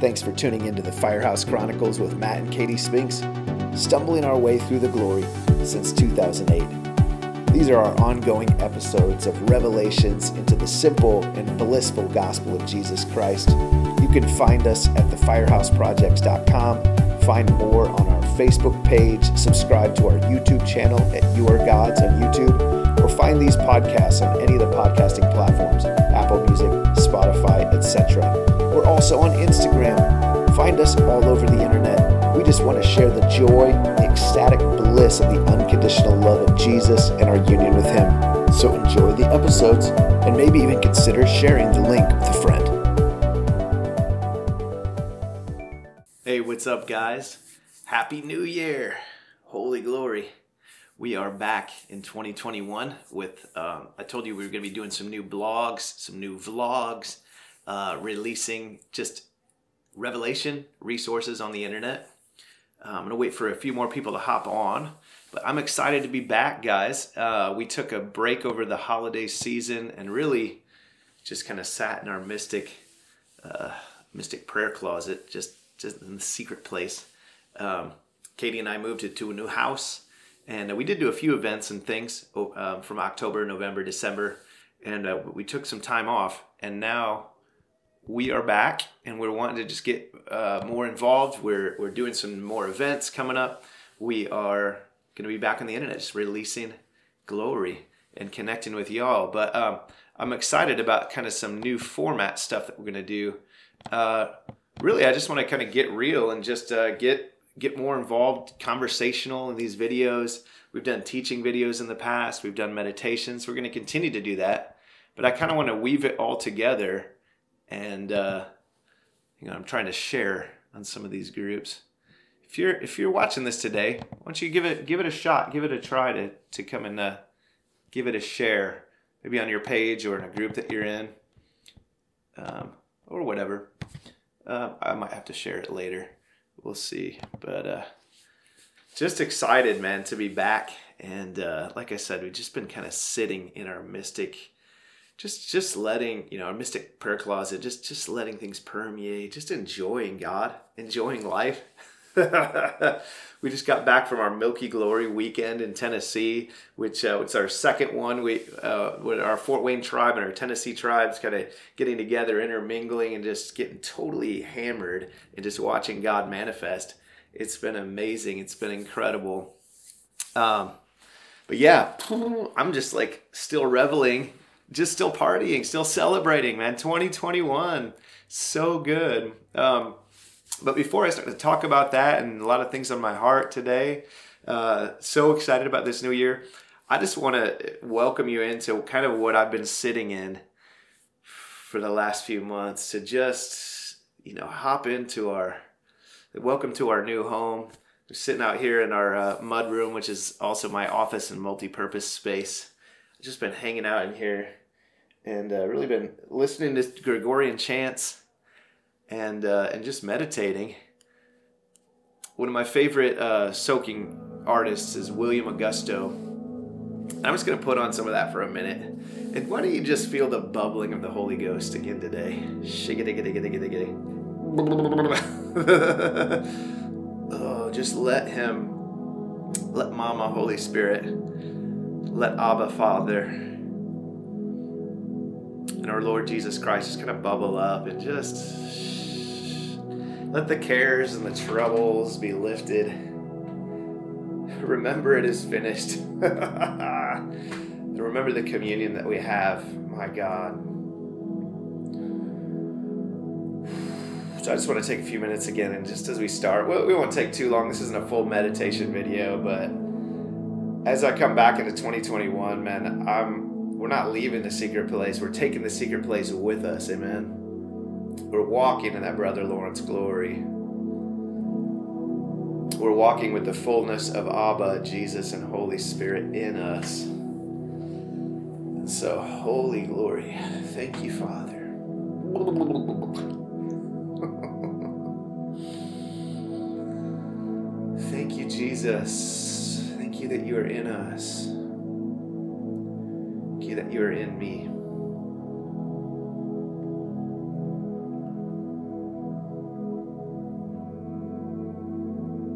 Thanks for tuning into the Firehouse Chronicles with Matt and Katie Spinks, stumbling our way through the glory since 2008. These are our ongoing episodes of revelations into the simple and blissful gospel of Jesus Christ. You can find us at thefirehouseprojects.com, find more on our Facebook page, subscribe to our YouTube channel at You Are Gods on YouTube, or find these podcasts on any of the podcasting platforms Apple Music, Spotify, etc. We're also on Instagram. Find us all over the internet. We just want to share the joy, the ecstatic bliss of the unconditional love of Jesus and our union with Him. So enjoy the episodes and maybe even consider sharing the link with a friend. Hey, what's up, guys? Happy New Year! Holy glory. We are back in 2021 with, um, I told you we were going to be doing some new blogs, some new vlogs, uh, releasing just revelation resources on the internet. Uh, I'm going to wait for a few more people to hop on, but I'm excited to be back, guys. Uh, we took a break over the holiday season and really just kind of sat in our mystic, uh, mystic prayer closet, just just in the secret place. Um, Katie and I moved to a new house, and we did do a few events and things um, from October, November, December, and uh, we took some time off. And now we are back and we're wanting to just get uh, more involved. We're, we're doing some more events coming up. We are going to be back on the internet, just releasing glory and connecting with y'all. But um, I'm excited about kind of some new format stuff that we're going to do. Uh, really, I just want to kind of get real and just uh, get get more involved, conversational in these videos. We've done teaching videos in the past. We've done meditations. We're going to continue to do that. But I kind of want to weave it all together and uh, you know I'm trying to share on some of these groups. If you're if you're watching this today, why don't you give it give it a shot, give it a try to to come and uh, give it a share, maybe on your page or in a group that you're in, um, or whatever. Uh, I might have to share it later. We'll see, but uh, just excited, man, to be back. And uh, like I said, we've just been kind of sitting in our mystic just just letting you know a mystic prayer closet just just letting things permeate just enjoying god enjoying life we just got back from our milky glory weekend in tennessee which uh, it's our second one we uh, with our fort wayne tribe and our tennessee tribes kind of getting together intermingling and just getting totally hammered and just watching god manifest it's been amazing it's been incredible um, but yeah i'm just like still reveling just still partying, still celebrating, man. 2021, so good. Um, but before I start to talk about that and a lot of things on my heart today, uh, so excited about this new year. I just want to welcome you into kind of what I've been sitting in for the last few months to just, you know, hop into our welcome to our new home. We're sitting out here in our uh, mud room, which is also my office and multi purpose space. I've just been hanging out in here and uh, really been listening to Gregorian chants and uh, and just meditating. One of my favorite uh, soaking artists is William Augusto. I'm just gonna put on some of that for a minute. And why don't you just feel the bubbling of the Holy Ghost again today? oh, just let Him, let Mama Holy Spirit, let Abba Father and our Lord Jesus Christ just kind of bubble up and just let the cares and the troubles be lifted. Remember it is finished. and remember the communion that we have, my God. So I just want to take a few minutes again, and just as we start, we won't take too long. This isn't a full meditation video, but as I come back into 2021, man, I'm we're not leaving the secret place. We're taking the secret place with us. Amen. We're walking in that Brother Lawrence glory. We're walking with the fullness of Abba, Jesus, and Holy Spirit in us. And so, holy glory. Thank you, Father. Thank you, Jesus. Thank you that you are in us that you are in me.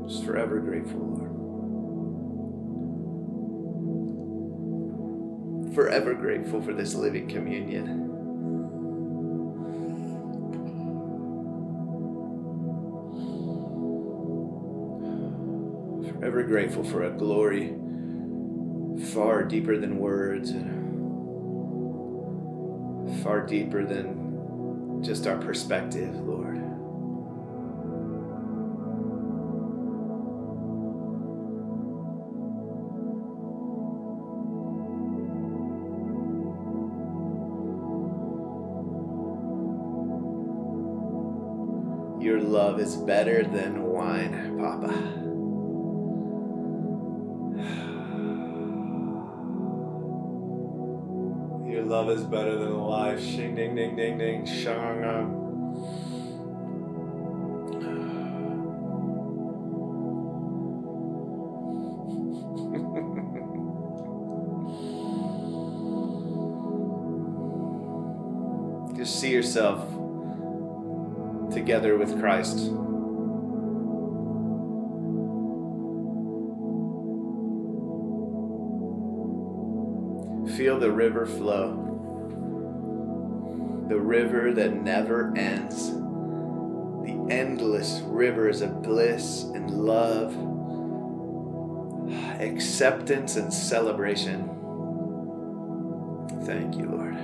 Just forever grateful, Lord. Forever grateful for this living communion. Forever grateful for a glory far deeper than words and far deeper than just our perspective, Lord. Your love is better than wine, Papa. Love is better than life. Shing ding ding ding ding. Shang. Um. Just see yourself together with Christ. Feel the river flow. The river that never ends. The endless rivers of bliss and love, acceptance and celebration. Thank you, Lord.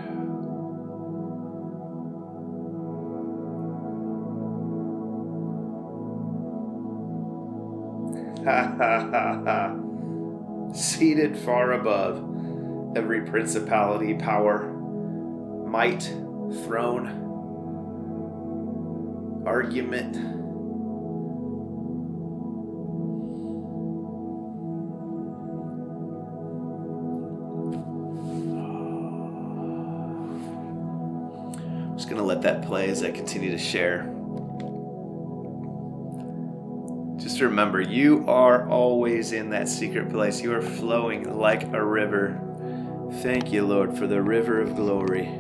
Ha ha ha ha. Seated far above every principality, power, might, throne, argument. I'm just going to let that play as I continue to share. Just remember, you are always in that secret place. You are flowing like a river. Thank you, Lord, for the river of glory.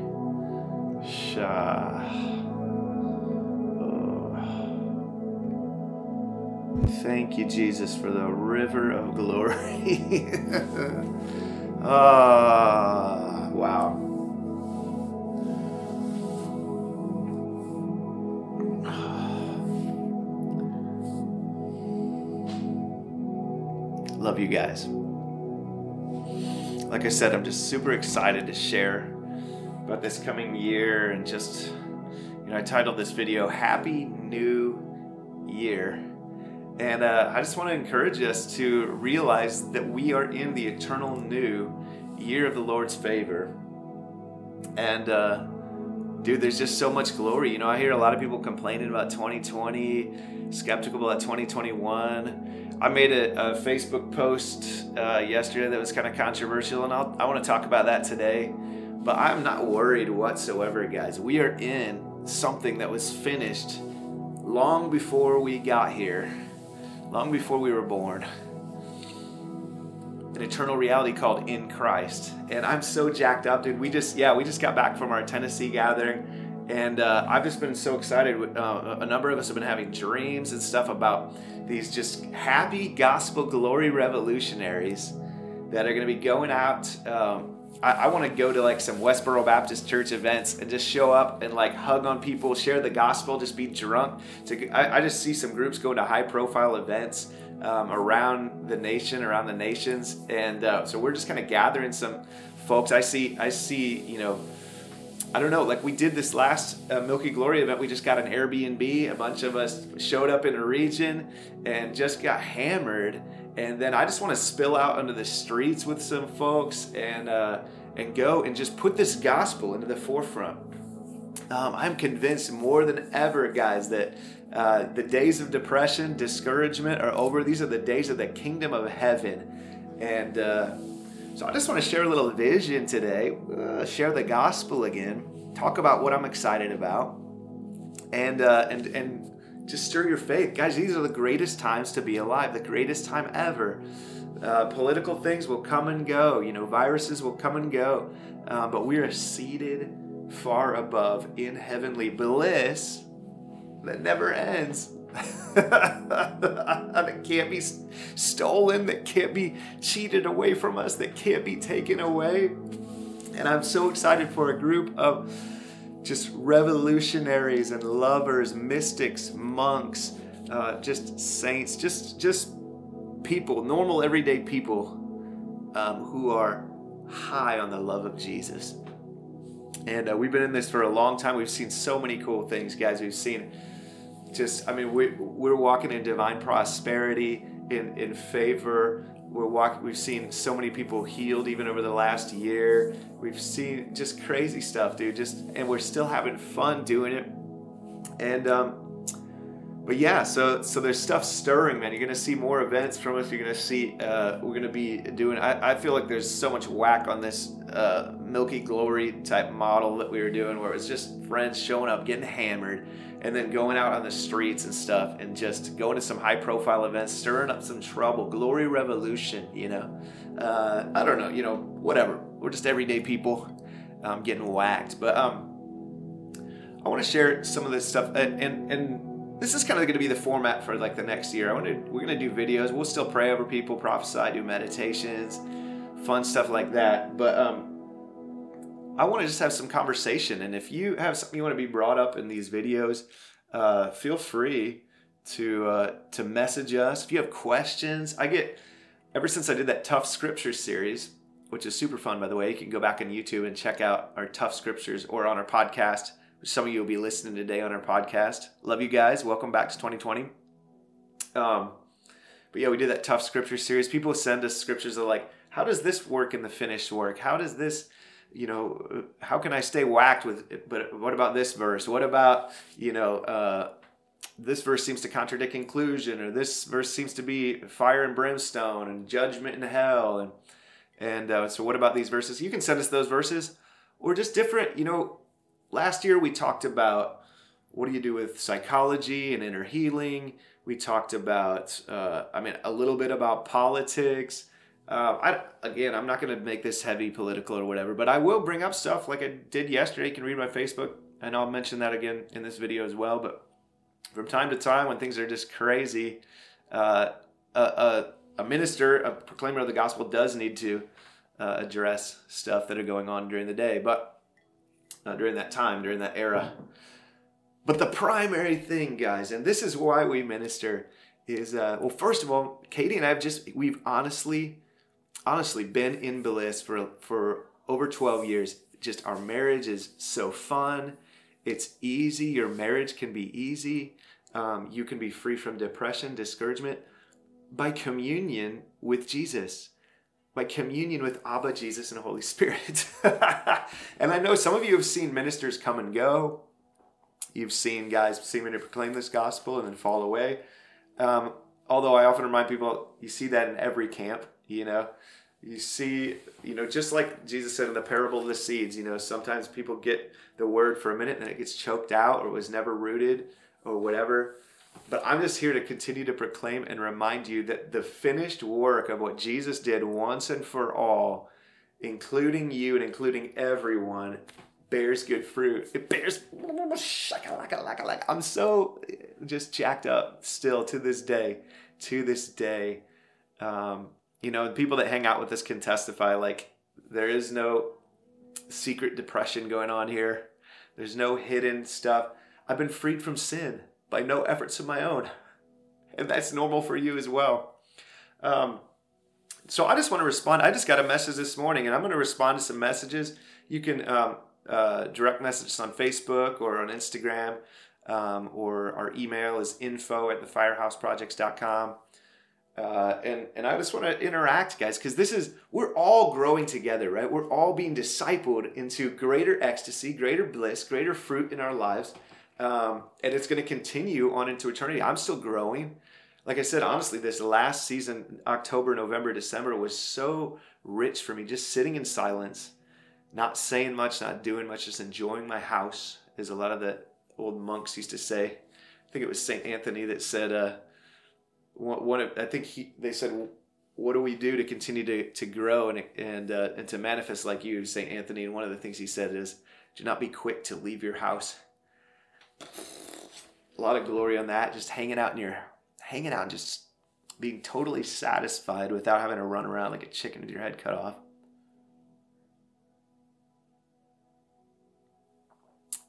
Thank you, Jesus, for the river of glory. ah, wow. Love you guys like I said, I'm just super excited to share about this coming year and just, you know, I titled this video Happy New Year. And uh, I just want to encourage us to realize that we are in the eternal new year of the Lord's favor. And, uh, dude, there's just so much glory. You know, I hear a lot of people complaining about 2020, skeptical about 2021. I made a, a Facebook post uh, yesterday that was kind of controversial, and I'll, I want to talk about that today. But I'm not worried whatsoever, guys. We are in something that was finished long before we got here, long before we were born. An eternal reality called in Christ. And I'm so jacked up, dude. We just, yeah, we just got back from our Tennessee gathering and uh, I've just been so excited. Uh, a number of us have been having dreams and stuff about these just happy gospel glory revolutionaries that are going to be going out. Um, I, I want to go to like some Westboro Baptist Church events and just show up and like hug on people, share the gospel, just be drunk. To, I, I just see some groups going to high profile events um, around the nation, around the nations, and uh, so we're just kind of gathering some folks. I see, I see, you know I don't know, like we did this last uh, Milky Glory event, we just got an Airbnb. A bunch of us showed up in a region and just got hammered. And then I just want to spill out onto the streets with some folks and uh, and go and just put this gospel into the forefront. Um, I'm convinced more than ever, guys, that uh, the days of depression, discouragement are over. These are the days of the kingdom of heaven. And uh, so I just want to share a little vision today, uh, share the gospel again, talk about what I'm excited about, and uh, and and just stir your faith, guys. These are the greatest times to be alive, the greatest time ever. Uh, political things will come and go, you know, viruses will come and go, uh, but we are seated far above in heavenly bliss that never ends. that can't be stolen, that can't be cheated away from us, that can't be taken away. And I'm so excited for a group of just revolutionaries and lovers, mystics, monks, uh, just saints, just just people, normal everyday people um, who are high on the love of Jesus. And uh, we've been in this for a long time. We've seen so many cool things, guys. We've seen just, I mean, we, we're walking in divine prosperity, in, in favor. We're walking, we've seen so many people healed even over the last year. We've seen just crazy stuff, dude. Just, and we're still having fun doing it. And, um, but yeah, so so there's stuff stirring, man. You're gonna see more events from us. You're gonna see uh, we're gonna be doing. I, I feel like there's so much whack on this uh, Milky Glory type model that we were doing, where it's just friends showing up, getting hammered, and then going out on the streets and stuff, and just going to some high profile events, stirring up some trouble. Glory Revolution, you know. Uh, I don't know, you know, whatever. We're just everyday people um, getting whacked, but um, I want to share some of this stuff and and. and this is kind of going to be the format for like the next year. I want to we're going to do videos. We'll still pray over people, prophesy, do meditations, fun stuff like that. But um, I want to just have some conversation. And if you have something you want to be brought up in these videos, uh, feel free to uh, to message us. If you have questions, I get ever since I did that tough scripture series, which is super fun by the way. You can go back on YouTube and check out our tough scriptures or on our podcast some of you will be listening today on our podcast. Love you guys. Welcome back to 2020. Um, but yeah, we did that tough scripture series. People send us scriptures that are like, how does this work in the finished work? How does this, you know, how can I stay whacked with it? But what about this verse? What about, you know, uh, this verse seems to contradict inclusion, or this verse seems to be fire and brimstone and judgment and hell. And, and uh, so, what about these verses? You can send us those verses or just different, you know, last year we talked about what do you do with psychology and inner healing. We talked about, uh, I mean, a little bit about politics. Uh, I, again, I'm not going to make this heavy political or whatever, but I will bring up stuff like I did yesterday. You can read my Facebook, and I'll mention that again in this video as well. But from time to time, when things are just crazy, uh, a, a, a, minister, a proclaimer of the gospel, does need to uh, address stuff that are going on during the day. But uh, during that time, during that era. But the primary thing, guys, and this is why we minister, is uh, well, first of all, Katie and I have just we've honestly, honestly been in bliss for for over twelve years. Just our marriage is so fun. It's easy. Your marriage can be easy. Um, you can be free from depression, discouragement by communion with Jesus by communion with Abba, Jesus, and Holy Spirit. and I know some of you have seen ministers come and go. You've seen guys seeming to proclaim this gospel and then fall away. Um, although I often remind people, you see that in every camp, you know. You see, you know, just like Jesus said in the parable of the seeds, you know, sometimes people get the word for a minute and it gets choked out or was never rooted or whatever. But I'm just here to continue to proclaim and remind you that the finished work of what Jesus did once and for all, including you and including everyone, bears good fruit. It bears. I'm so just jacked up still to this day. To this day. Um, you know, people that hang out with us can testify like there is no secret depression going on here. There's no hidden stuff. I've been freed from sin by no efforts of my own. And that's normal for you as well. Um, so I just want to respond. I just got a message this morning, and I'm going to respond to some messages. You can um, uh, direct message us on Facebook or on Instagram, um, or our email is info at thefirehouseprojects.com. Uh, and and I just want to interact, guys, because this is we're all growing together, right? We're all being discipled into greater ecstasy, greater bliss, greater fruit in our lives. Um, and it's going to continue on into eternity. I'm still growing. Like I said, honestly, this last season, October, November, December, was so rich for me. Just sitting in silence, not saying much, not doing much, just enjoying my house, as a lot of the old monks used to say. I think it was Saint Anthony that said, uh, one, of, I think he, they said, what do we do to continue to, to grow and and uh, and to manifest like you, Saint Anthony? And one of the things he said is, do not be quick to leave your house a lot of glory on that. Just hanging out in your, hanging out and just being totally satisfied without having to run around like a chicken with your head cut off.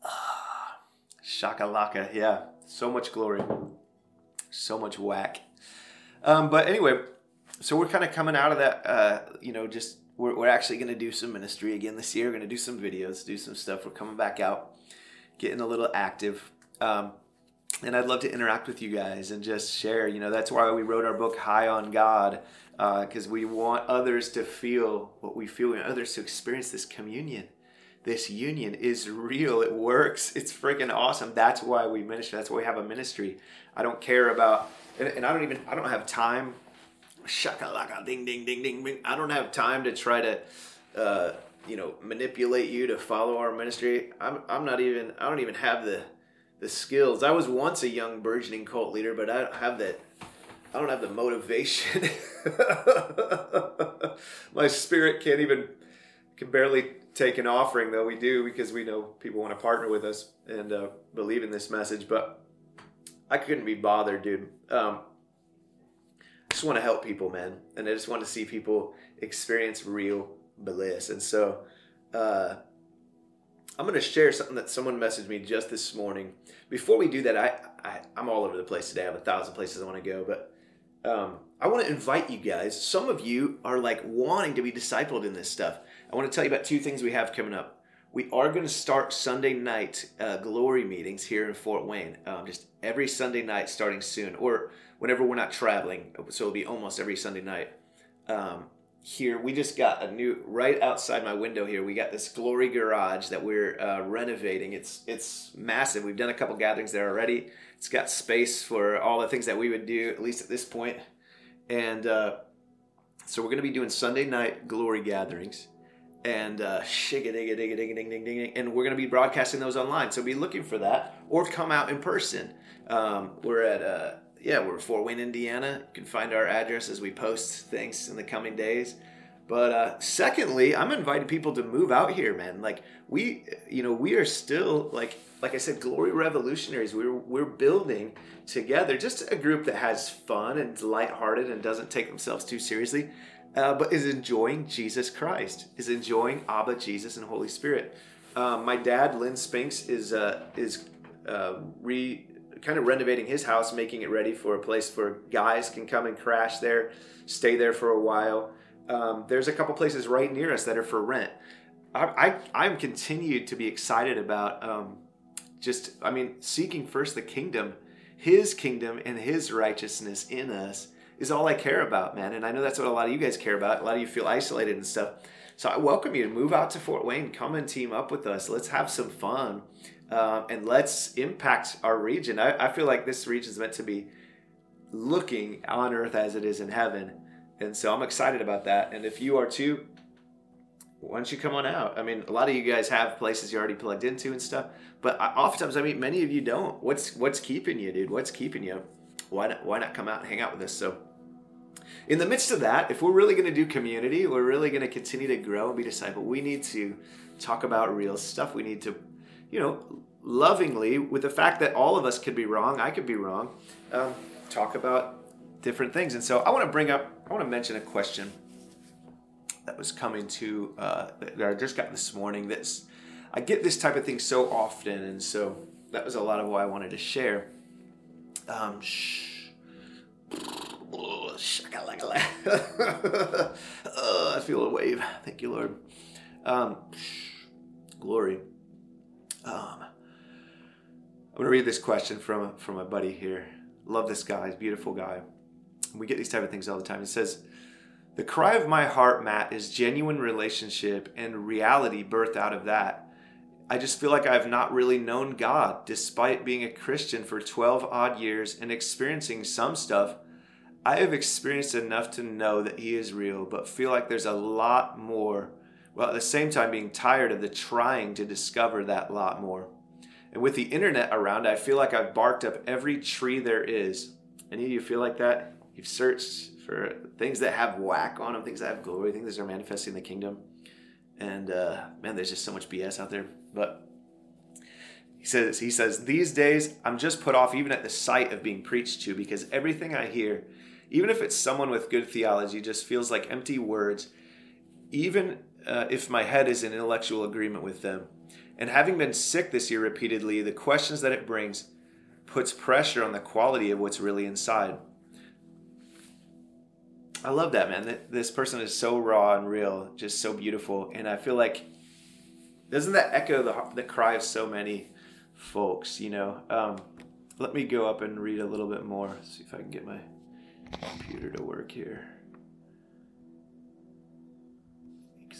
Ah, shakalaka, yeah. So much glory. So much whack. Um, but anyway, so we're kind of coming out of that, uh, you know, just we're, we're actually going to do some ministry again this year. We're going to do some videos, do some stuff. We're coming back out, getting a little active. Um, and I'd love to interact with you guys and just share. You know, that's why we wrote our book High on God, because uh, we want others to feel what we feel, and others to experience this communion. This union is real. It works. It's freaking awesome. That's why we minister. That's why we have a ministry. I don't care about, and, and I don't even, I don't have time. Shakalaka, ding, ding, ding, ding, ding. I don't have time to try to, uh, you know, manipulate you to follow our ministry. I'm, I'm not even, I don't even have the, the skills. I was once a young burgeoning cult leader, but I don't have that. I don't have the motivation. My spirit can't even can barely take an offering, though we do because we know people want to partner with us and uh, believe in this message. But I couldn't be bothered, dude. Um, I just want to help people, man, and I just want to see people experience real bliss. And so, uh, I'm going to share something that someone messaged me just this morning. Before we do that, I, I am all over the place today. I have a thousand places I want to go, but um, I want to invite you guys. Some of you are like wanting to be discipled in this stuff. I want to tell you about two things we have coming up. We are going to start Sunday night uh, glory meetings here in Fort Wayne, um, just every Sunday night starting soon, or whenever we're not traveling. So it'll be almost every Sunday night. Um, here we just got a new right outside my window here we got this glory garage that we're uh, renovating. It's it's massive. We've done a couple gatherings there already. It's got space for all the things that we would do at least at this point. And uh, so we're going to be doing sunday night glory gatherings and uh, and we're going to be broadcasting those online. So be looking for that or come out in person. Um, we're at uh, yeah, we're Fort Wayne, Indiana. You can find our address as we post things in the coming days. But uh, secondly, I'm inviting people to move out here, man. Like we, you know, we are still like, like I said, glory revolutionaries. We're we're building together, just a group that has fun and lighthearted and doesn't take themselves too seriously, uh, but is enjoying Jesus Christ, is enjoying Abba, Jesus, and Holy Spirit. Um, my dad, Lynn Spinks, is uh, is uh, re kind of renovating his house, making it ready for a place where guys can come and crash there, stay there for a while. Um, there's a couple places right near us that are for rent. I, I am continued to be excited about um, just I mean seeking first the kingdom, His kingdom and His righteousness in us is all I care about, man. And I know that's what a lot of you guys care about. A lot of you feel isolated and stuff. So I welcome you to move out to Fort Wayne. Come and team up with us. Let's have some fun um, and let's impact our region. I, I feel like this region is meant to be looking on earth as it is in heaven. And so I'm excited about that. And if you are too, why don't you come on out? I mean, a lot of you guys have places you're already plugged into and stuff, but I, oftentimes, I mean, many of you don't. What's what's keeping you, dude? What's keeping you? Why not? Why not come out and hang out with us? So, in the midst of that, if we're really going to do community, we're really going to continue to grow and be disciple. We need to talk about real stuff. We need to you know, lovingly with the fact that all of us could be wrong, I could be wrong, um, talk about different things. And so I want to bring up, I want to mention a question that was coming to, uh, that I just got this morning. That's, I get this type of thing so often. And so that was a lot of what I wanted to share. Um, shh. oh, I feel a wave. Thank you, Lord. Um, glory. Um, I'm going to read this question from, from my buddy here. Love this guy. He's beautiful guy. We get these type of things all the time. It says, The cry of my heart, Matt, is genuine relationship and reality birthed out of that. I just feel like I've not really known God despite being a Christian for 12 odd years and experiencing some stuff. I have experienced enough to know that He is real, but feel like there's a lot more while at the same time being tired of the trying to discover that lot more. And with the internet around, I feel like I've barked up every tree there is. Any of you feel like that? You've searched for things that have whack on them, things that have glory, things that are manifesting the kingdom. And uh, man, there's just so much BS out there. But He says, he says, these days I'm just put off even at the sight of being preached to because everything I hear, even if it's someone with good theology, just feels like empty words, even uh, if my head is in intellectual agreement with them. And having been sick this year repeatedly, the questions that it brings puts pressure on the quality of what's really inside. I love that, man. This person is so raw and real, just so beautiful. And I feel like, doesn't that echo the, the cry of so many folks, you know? Um, let me go up and read a little bit more, see if I can get my computer to work here.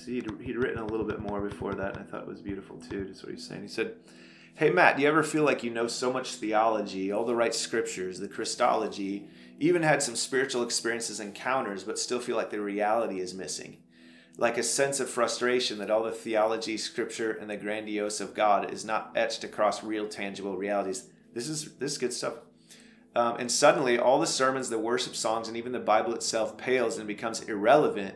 He'd, he'd written a little bit more before that, and I thought it was beautiful too. Just what he's saying. He said, Hey, Matt, do you ever feel like you know so much theology, all the right scriptures, the Christology, even had some spiritual experiences, encounters, but still feel like the reality is missing? Like a sense of frustration that all the theology, scripture, and the grandiose of God is not etched across real, tangible realities. This is this is good stuff. Um, and suddenly, all the sermons, the worship songs, and even the Bible itself pales and becomes irrelevant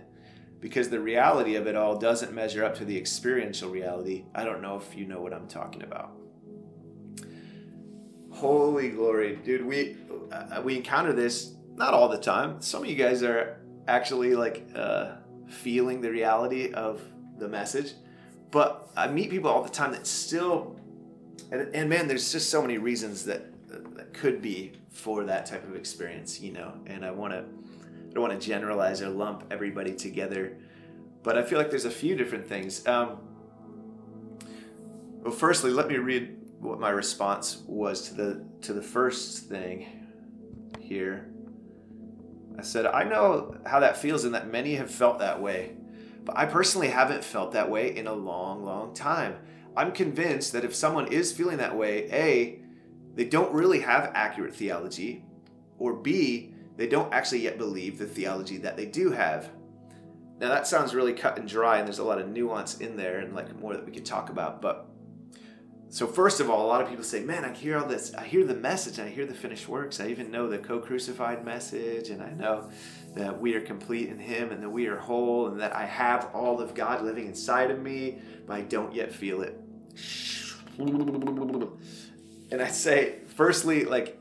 because the reality of it all doesn't measure up to the experiential reality. I don't know if you know what I'm talking about. Holy glory, dude! We uh, we encounter this not all the time. Some of you guys are actually like uh, feeling the reality of the message, but I meet people all the time that still, and, and man, there's just so many reasons that that could be for that type of experience, you know. And I want to, I don't want to generalize or lump everybody together, but I feel like there's a few different things. Um, well, firstly, let me read what my response was to the to the first thing here. I said, I know how that feels and that many have felt that way. But I personally haven't felt that way in a long, long time. I'm convinced that if someone is feeling that way, A, they don't really have accurate theology, or B, they don't actually yet believe the theology that they do have. Now that sounds really cut and dry, and there's a lot of nuance in there and like more that we could talk about, but so first of all, a lot of people say, "Man, I hear all this. I hear the message. I hear the finished works. I even know the co-crucified message, and I know that we are complete in Him, and that we are whole, and that I have all of God living inside of me, but I don't yet feel it." And I say, firstly, like,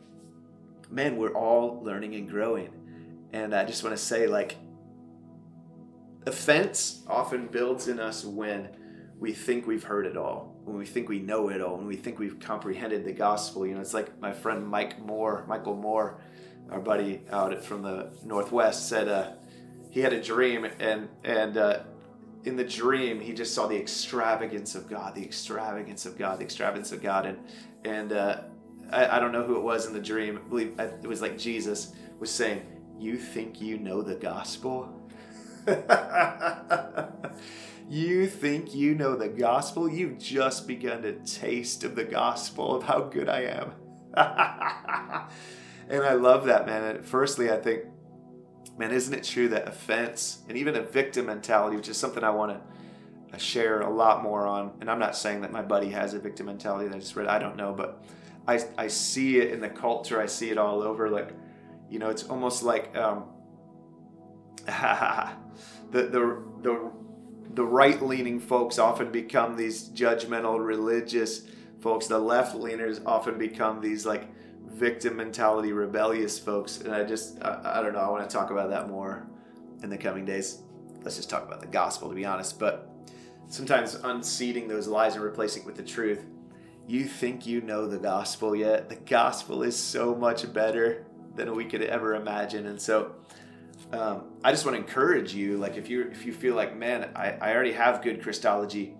man, we're all learning and growing, and I just want to say, like, offense often builds in us when we think we've heard it all, when we think we know it all, when we think we've comprehended the gospel. You know, it's like my friend Mike Moore, Michael Moore, our buddy out from the Northwest, said uh, he had a dream, and and uh, in the dream he just saw the extravagance of God, the extravagance of God, the extravagance of God, and and uh, I, I don't know who it was in the dream. I believe it was like Jesus was saying, "You think you know the gospel." You think you know the gospel? You've just begun to taste of the gospel of how good I am. and I love that, man. Firstly, I think, man, isn't it true that offense and even a victim mentality, which is something I want to share a lot more on, and I'm not saying that my buddy has a victim mentality that I just read, I don't know, but I, I see it in the culture, I see it all over. Like, you know, it's almost like um, the, the, the the right leaning folks often become these judgmental religious folks. The left leaners often become these like victim mentality rebellious folks. And I just, I, I don't know, I want to talk about that more in the coming days. Let's just talk about the gospel to be honest. But sometimes unseating those lies and replacing it with the truth. You think you know the gospel yet? The gospel is so much better than we could ever imagine. And so, um, I just want to encourage you. Like if you if you feel like, man, I, I already have good Christology.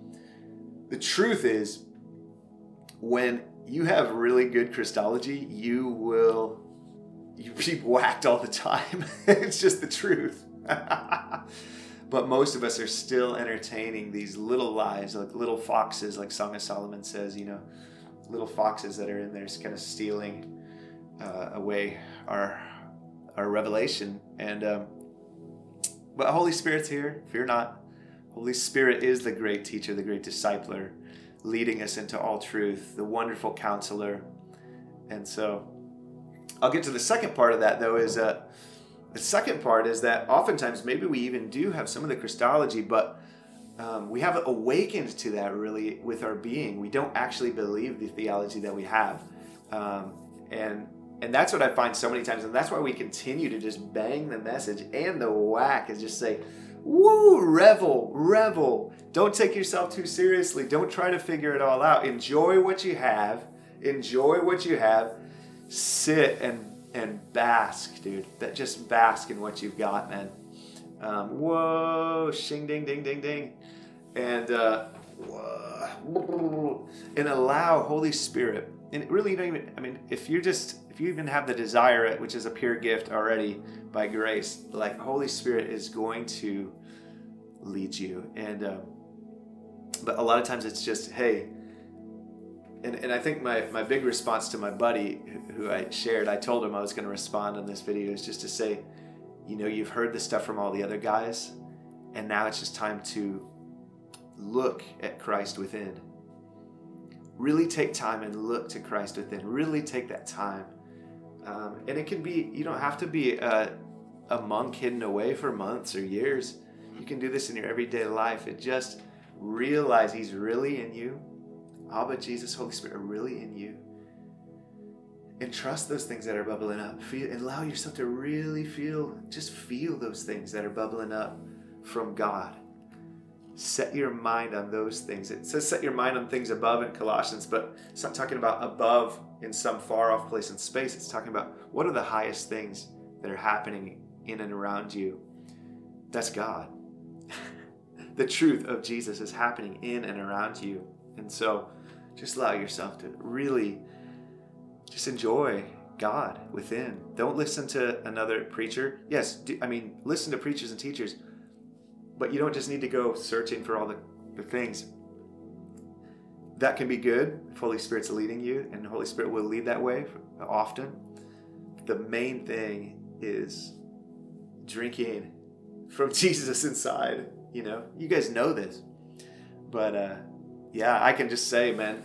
The truth is, when you have really good Christology, you will you be whacked all the time. it's just the truth. but most of us are still entertaining these little lies, like little foxes, like Song of Solomon says, you know, little foxes that are in there, kind of stealing uh, away our our revelation. And um, but Holy Spirit's here. Fear not. Holy Spirit is the great teacher, the great discipler, leading us into all truth, the wonderful counselor. And so, I'll get to the second part of that though. Is uh, the second part is that oftentimes maybe we even do have some of the Christology, but um, we haven't awakened to that really with our being. We don't actually believe the theology that we have, um, and and that's what I find so many times, and that's why we continue to just bang the message and the whack is just say, "Woo, revel, revel." Don't take yourself too seriously. Don't try to figure it all out. Enjoy what you have. Enjoy what you have. Sit and and bask, dude. That just bask in what you've got, man. Um, whoa, shing, ding, ding, ding, ding, and uh, whoa, and allow Holy Spirit. And really, you don't even. I mean, if you're just, if you even have the desire, it, which is a pure gift already by grace, like Holy Spirit is going to lead you. And um, but a lot of times it's just, hey. And, and I think my, my big response to my buddy who I shared, I told him I was going to respond on this video, is just to say, you know, you've heard the stuff from all the other guys, and now it's just time to look at Christ within. Really take time and look to Christ within. Really take that time. Um, and it can be, you don't have to be a, a monk hidden away for months or years. You can do this in your everyday life. It just realize He's really in you. Abba, Jesus, Holy Spirit are really in you and trust those things that are bubbling up. Feel, and allow yourself to really feel, just feel those things that are bubbling up from God. Set your mind on those things. It says set your mind on things above in Colossians, but it's not talking about above in some far off place in space. It's talking about what are the highest things that are happening in and around you. That's God. the truth of Jesus is happening in and around you. And so just allow yourself to really just enjoy God within. Don't listen to another preacher. Yes, do, I mean, listen to preachers and teachers, but you don't just need to go searching for all the, the things. That can be good if Holy Spirit's leading you, and the Holy Spirit will lead that way often. The main thing is drinking from Jesus inside. You know, you guys know this, but uh, yeah, I can just say, man,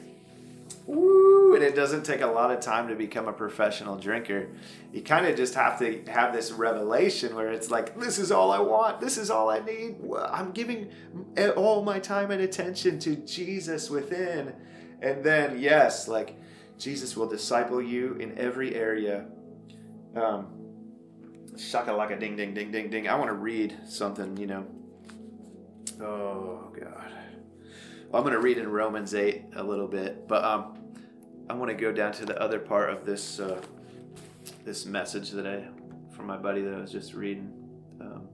Woo, and it doesn't take a lot of time to become a professional drinker. You kind of just have to have this revelation where it's like, this is all I want. This is all I need. I'm giving all my time and attention to Jesus within. And then, yes, like Jesus will disciple you in every area. Um, shaka like a ding, ding, ding, ding, ding. I want to read something, you know. Oh, God. Well, I'm going to read in Romans 8 a little bit, but um, I want to go down to the other part of this uh, this message that I from my buddy that I was just reading. Um,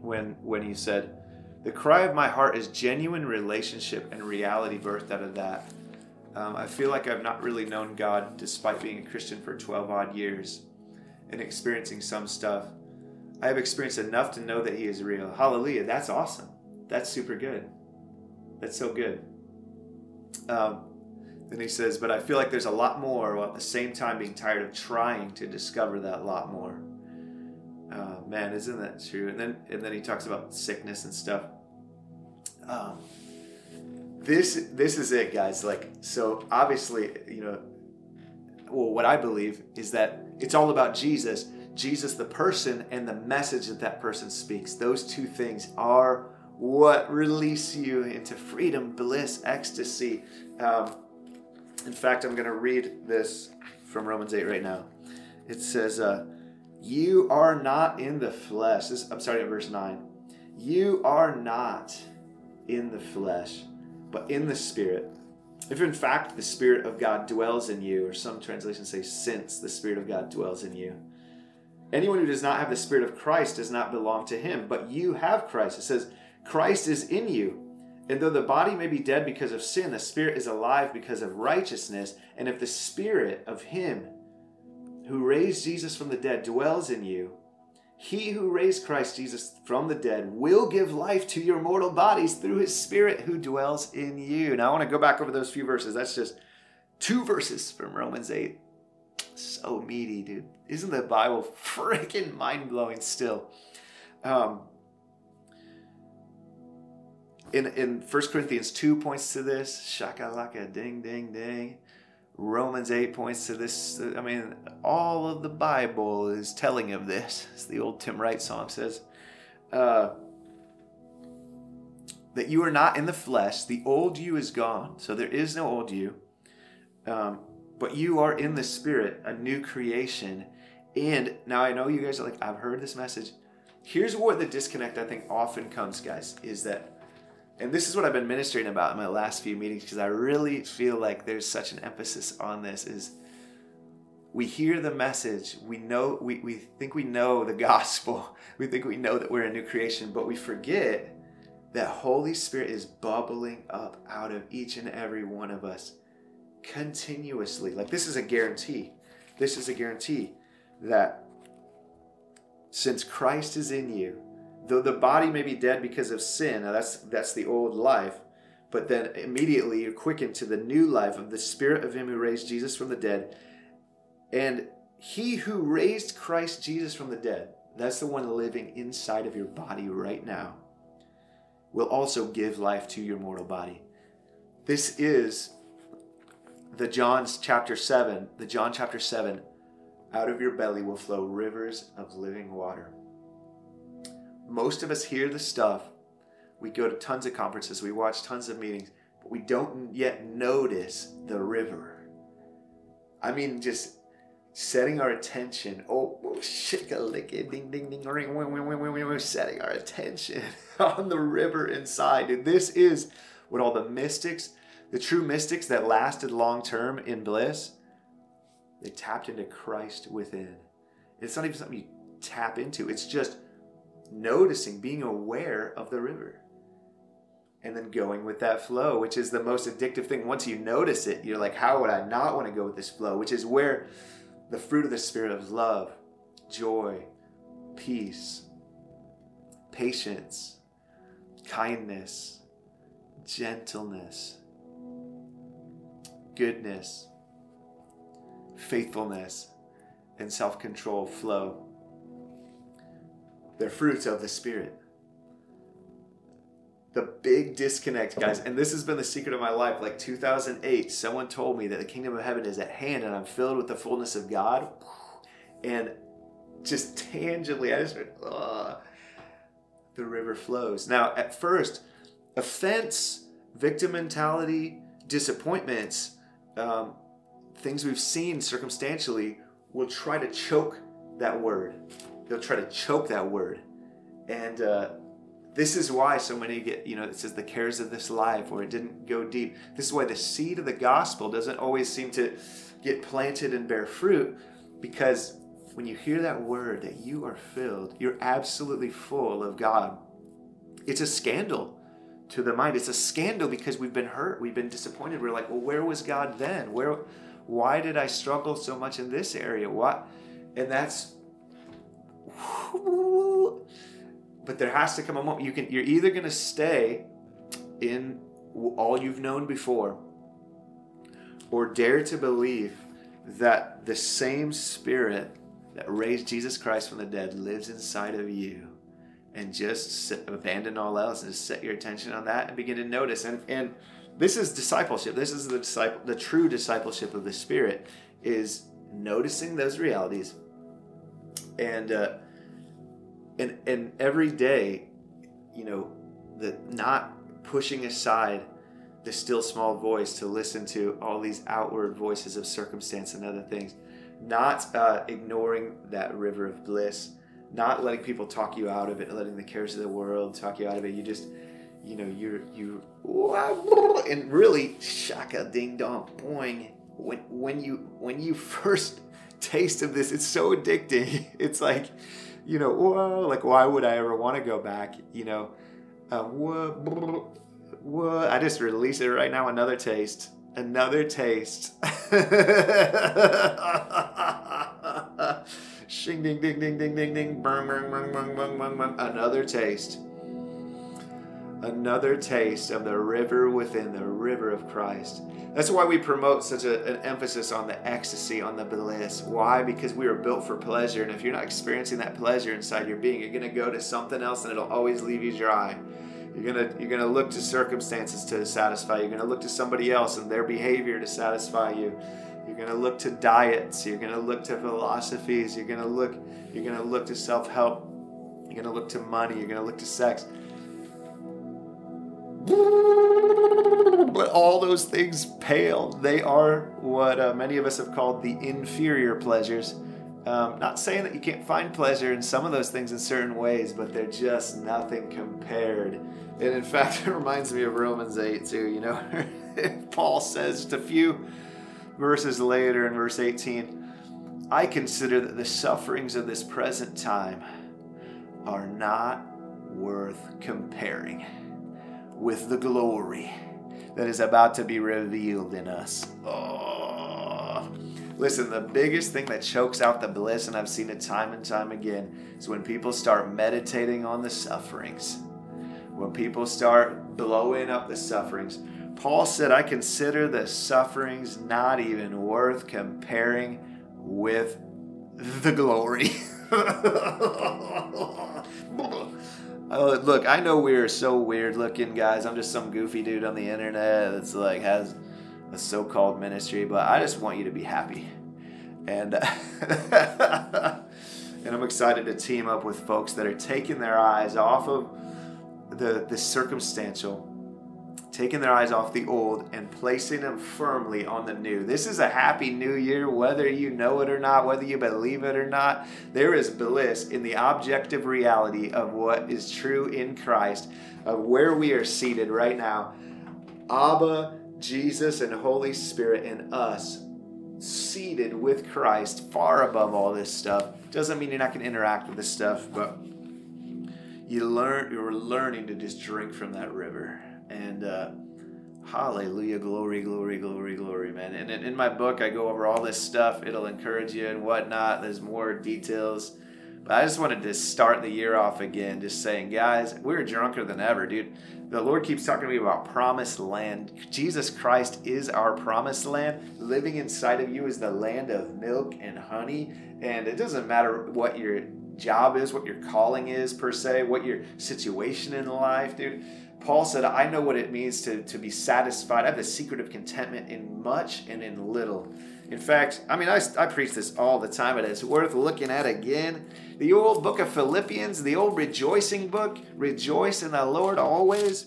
when when he said, "The cry of my heart is genuine relationship and reality birthed out of that." Um, I feel like I've not really known God despite being a Christian for 12 odd years and experiencing some stuff. I have experienced enough to know that He is real. Hallelujah. That's awesome. That's super good. That's so good. Um, then he says, but I feel like there's a lot more while at the same time being tired of trying to discover that lot more. Uh, man, isn't that true? And then and then he talks about sickness and stuff. Um, this this is it, guys. Like so, obviously, you know, well, what I believe is that it's all about Jesus Jesus, the person, and the message that that person speaks. Those two things are what release you into freedom, bliss, ecstasy. Um, in fact, I'm going to read this from Romans 8 right now. It says, uh, You are not in the flesh. This, I'm starting at verse 9. You are not in the flesh, but in the Spirit. If in fact the Spirit of God dwells in you, or some translations say, since the Spirit of God dwells in you. Anyone who does not have the Spirit of Christ does not belong to him, but you have Christ. It says, Christ is in you. And though the body may be dead because of sin, the Spirit is alive because of righteousness. And if the Spirit of Him who raised Jesus from the dead dwells in you, he who raised Christ Jesus from the dead will give life to your mortal bodies through his Spirit who dwells in you. Now, I want to go back over those few verses. That's just two verses from Romans 8 so meaty, dude. Isn't the Bible freaking mind blowing still? Um, in in 1 Corinthians 2 points to this, shakalaka ding ding ding. Romans 8 points to this. I mean, all of the Bible is telling of this. As the old Tim Wright song says, uh, that you are not in the flesh. The old you is gone. So there is no old you. Um, but you are in the spirit, a new creation. And now I know you guys are like, I've heard this message. Here's what the disconnect I think often comes, guys, is that, and this is what I've been ministering about in my last few meetings because I really feel like there's such an emphasis on this is we hear the message, we know, we, we think we know the gospel, we think we know that we're a new creation, but we forget that Holy Spirit is bubbling up out of each and every one of us continuously. Like this is a guarantee. This is a guarantee that since Christ is in you, though the body may be dead because of sin, now that's that's the old life, but then immediately you're quickened to the new life of the Spirit of Him who raised Jesus from the dead. And He who raised Christ Jesus from the dead, that's the one living inside of your body right now, will also give life to your mortal body. This is the John's chapter 7, the John chapter 7, out of your belly will flow rivers of living water. Most of us hear the stuff. We go to tons of conferences, we watch tons of meetings, but we don't yet notice the river. I mean, just setting our attention. Oh, oh shake a lick eh, ding ding ding ring, we're setting our attention on the river inside. And this is what all the mystics the true mystics that lasted long term in bliss, they tapped into Christ within. It's not even something you tap into, it's just noticing, being aware of the river. And then going with that flow, which is the most addictive thing. Once you notice it, you're like, how would I not want to go with this flow? Which is where the fruit of the Spirit of love, joy, peace, patience, kindness, gentleness, goodness, faithfulness, and self control flow. They're fruits of the Spirit. The big disconnect, guys, and this has been the secret of my life. Like 2008, someone told me that the kingdom of heaven is at hand and I'm filled with the fullness of God. And just tangibly, I just heard, the river flows. Now, at first, offense, victim mentality, disappointments um, things we've seen circumstantially will try to choke that word. They'll try to choke that word. And uh, this is why so many get, you know, it says the cares of this life, where it didn't go deep. This is why the seed of the gospel doesn't always seem to get planted and bear fruit, because when you hear that word that you are filled, you're absolutely full of God, it's a scandal to the mind. It's a scandal because we've been hurt, we've been disappointed. We're like, well, where was God then? Where, why did I struggle so much in this area? What? And that's. But there has to come a moment you can. You're either going to stay in all you've known before, or dare to believe that the same Spirit that raised Jesus Christ from the dead lives inside of you and just abandon all else and just set your attention on that and begin to notice. And and this is discipleship. This is the disciple, the true discipleship of the Spirit is noticing those realities, and uh, and and every day, you know, the not pushing aside the still small voice to listen to all these outward voices of circumstance and other things, not uh, ignoring that river of bliss not letting people talk you out of it, letting the cares of the world talk you out of it. You just, you know, you're you, and really shaka ding dong boing. When when you when you first taste of this, it's so addicting. It's like, you know, whoa, like why would I ever want to go back? You know, uh, whoa, whoa. I just release it right now. Another taste. Another taste. Shing ding ding ding ding ding ding. Bang bang bang bang bang bang bang. Another taste. Another taste of the river within the river of Christ. That's why we promote such a, an emphasis on the ecstasy, on the bliss. Why? Because we were built for pleasure, and if you're not experiencing that pleasure inside your being, you're gonna go to something else, and it'll always leave you dry. You're gonna you're gonna look to circumstances to satisfy. You're gonna look to somebody else and their behavior to satisfy you. You're going to look to diets. You're going to look to philosophies. You're going to look you're going to look to self-help You're going to look to money. You're going to look to sex. But all those things pale. They are what uh, many of us have called the inferior pleasures. Um, not saying that you can't find pleasure in some of those things in certain ways, but they're just nothing compared. And in fact, it reminds me of Romans 8 too. You know, Paul says just a few verses later in verse 18 I consider that the sufferings of this present time are not worth comparing with the glory that is about to be revealed in us. Oh. Listen, the biggest thing that chokes out the bliss, and I've seen it time and time again, is when people start meditating on the sufferings. When people start blowing up the sufferings. Paul said, I consider the sufferings not even worth comparing with the glory. Oh, look, I know we're so weird looking guys. I'm just some goofy dude on the internet that's like has a so-called ministry, but I just want you to be happy. And and I'm excited to team up with folks that are taking their eyes off of the the circumstantial taking their eyes off the old and placing them firmly on the new. This is a happy new year, whether you know it or not, whether you believe it or not. There is bliss in the objective reality of what is true in Christ, of where we are seated right now. Abba, Jesus, and Holy Spirit in us, seated with Christ far above all this stuff. Doesn't mean you're not going to interact with this stuff, but you learn you're learning to just drink from that river and uh, hallelujah glory glory glory glory man. And in, my book i go over all this stuff. It'll encourage you and whatnot. There's more details. But i just wanted to start the year off again just saying guys we're drunker than ever dude. The lord keeps talking to me about promised land. Jesus christ is our promised land. Living inside of you is the land of milk and honey. And it doesn't matter what your job is what your calling is per se what your situation in life dude Paul said, I know what it means to, to be satisfied. I have the secret of contentment in much and in little. In fact, I mean, I, I preach this all the time, but it's worth looking at again. The old book of Philippians, the old rejoicing book, rejoice in the Lord always.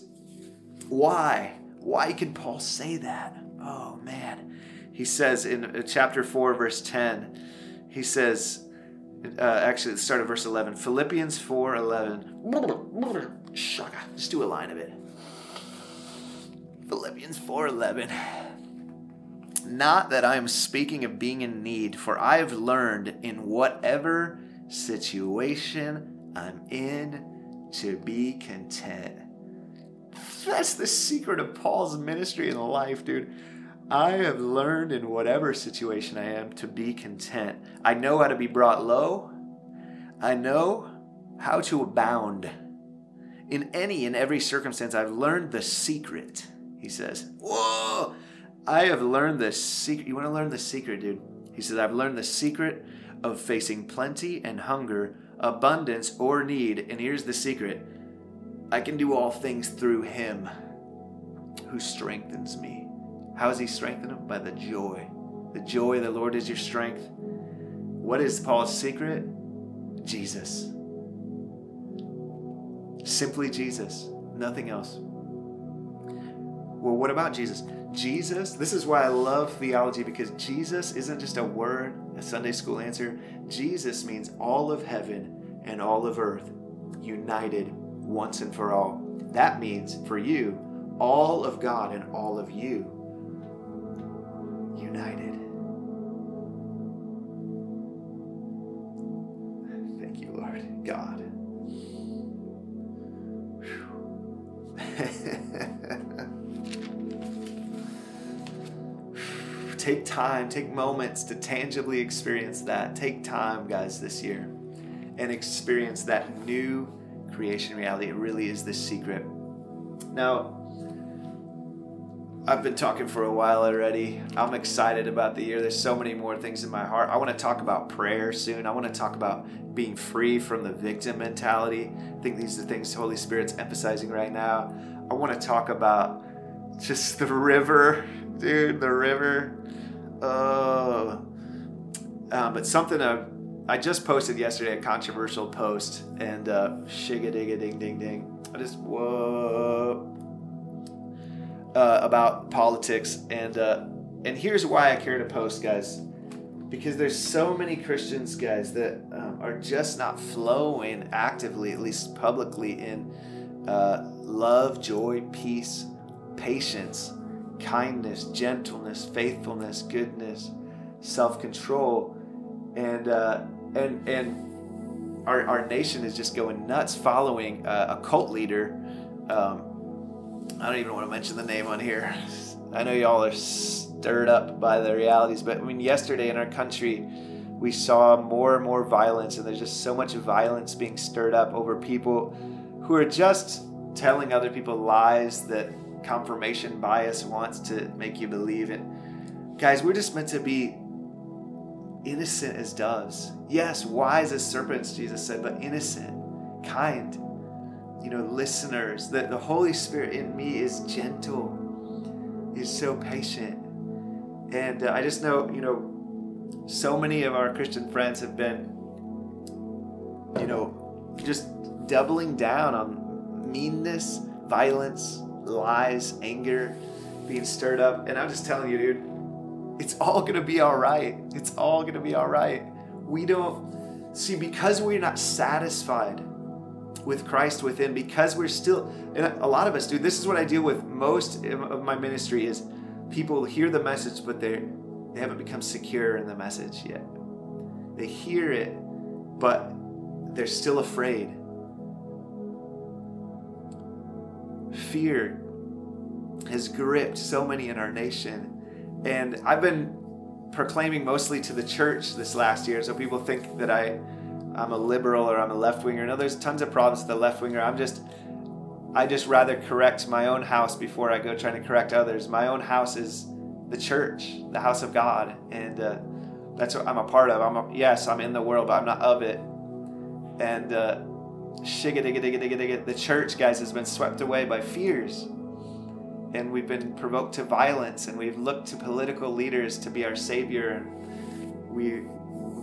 Why? Why can Paul say that? Oh, man. He says in uh, chapter 4, verse 10, he says, uh, actually, start at verse 11. Philippians 4 11. Shaka. Just do a line of it. Philippians 4:11. Not that I am speaking of being in need, for I have learned in whatever situation I'm in to be content. That's the secret of Paul's ministry and life, dude. I have learned in whatever situation I am to be content. I know how to be brought low. I know how to abound in any and every circumstance, I've learned the secret, he says. Whoa! I have learned the secret. You want to learn the secret, dude? He says, I've learned the secret of facing plenty and hunger, abundance or need. And here's the secret I can do all things through him who strengthens me. How is he strengthen him? By the joy. The joy of the Lord is your strength. What is Paul's secret? Jesus. Simply Jesus, nothing else. Well, what about Jesus? Jesus, this is why I love theology because Jesus isn't just a word, a Sunday school answer. Jesus means all of heaven and all of earth united once and for all. That means for you, all of God and all of you united. Take time, take moments to tangibly experience that. Take time, guys, this year and experience that new creation reality. It really is the secret. Now, I've been talking for a while already. I'm excited about the year. There's so many more things in my heart. I want to talk about prayer soon. I want to talk about being free from the victim mentality. I think these are things the Holy Spirit's emphasizing right now. I want to talk about just the river, dude, the river. Uh, uh, but something I just posted yesterday a controversial post and uh, shiga digga ding ding ding. I just whoa uh, about politics and uh, and here's why I care to post, guys. Because there's so many Christians, guys, that um, are just not flowing actively, at least publicly, in uh, love, joy, peace, patience, kindness, gentleness, faithfulness, goodness, self-control, and uh, and and our, our nation is just going nuts following uh, a cult leader. Um, I don't even want to mention the name on here. I know y'all are stirred up by the realities, but I mean, yesterday in our country, we saw more and more violence, and there's just so much violence being stirred up over people who are just telling other people lies that confirmation bias wants to make you believe in. Guys, we're just meant to be innocent as doves. Yes, wise as serpents, Jesus said, but innocent, kind, you know, listeners. That the Holy Spirit in me is gentle, is so patient. And uh, I just know, you know, so many of our Christian friends have been, you know, just doubling down on meanness, violence, lies, anger being stirred up. And I'm just telling you, dude, it's all going to be all right. It's all going to be all right. We don't see because we're not satisfied with Christ within because we're still and a lot of us do this is what I deal with most of my ministry is people hear the message but they they haven't become secure in the message yet. They hear it but they're still afraid. Fear has gripped so many in our nation and I've been proclaiming mostly to the church this last year so people think that I I'm a liberal or I'm a left winger. No, there's tons of problems with the left winger. I'm just, I just rather correct my own house before I go trying to correct others. My own house is the church, the house of God, and uh, that's what I'm a part of. I'm a, yes, I'm in the world, but I'm not of it. And uh, the church, guys, has been swept away by fears. And we've been provoked to violence, and we've looked to political leaders to be our savior. And we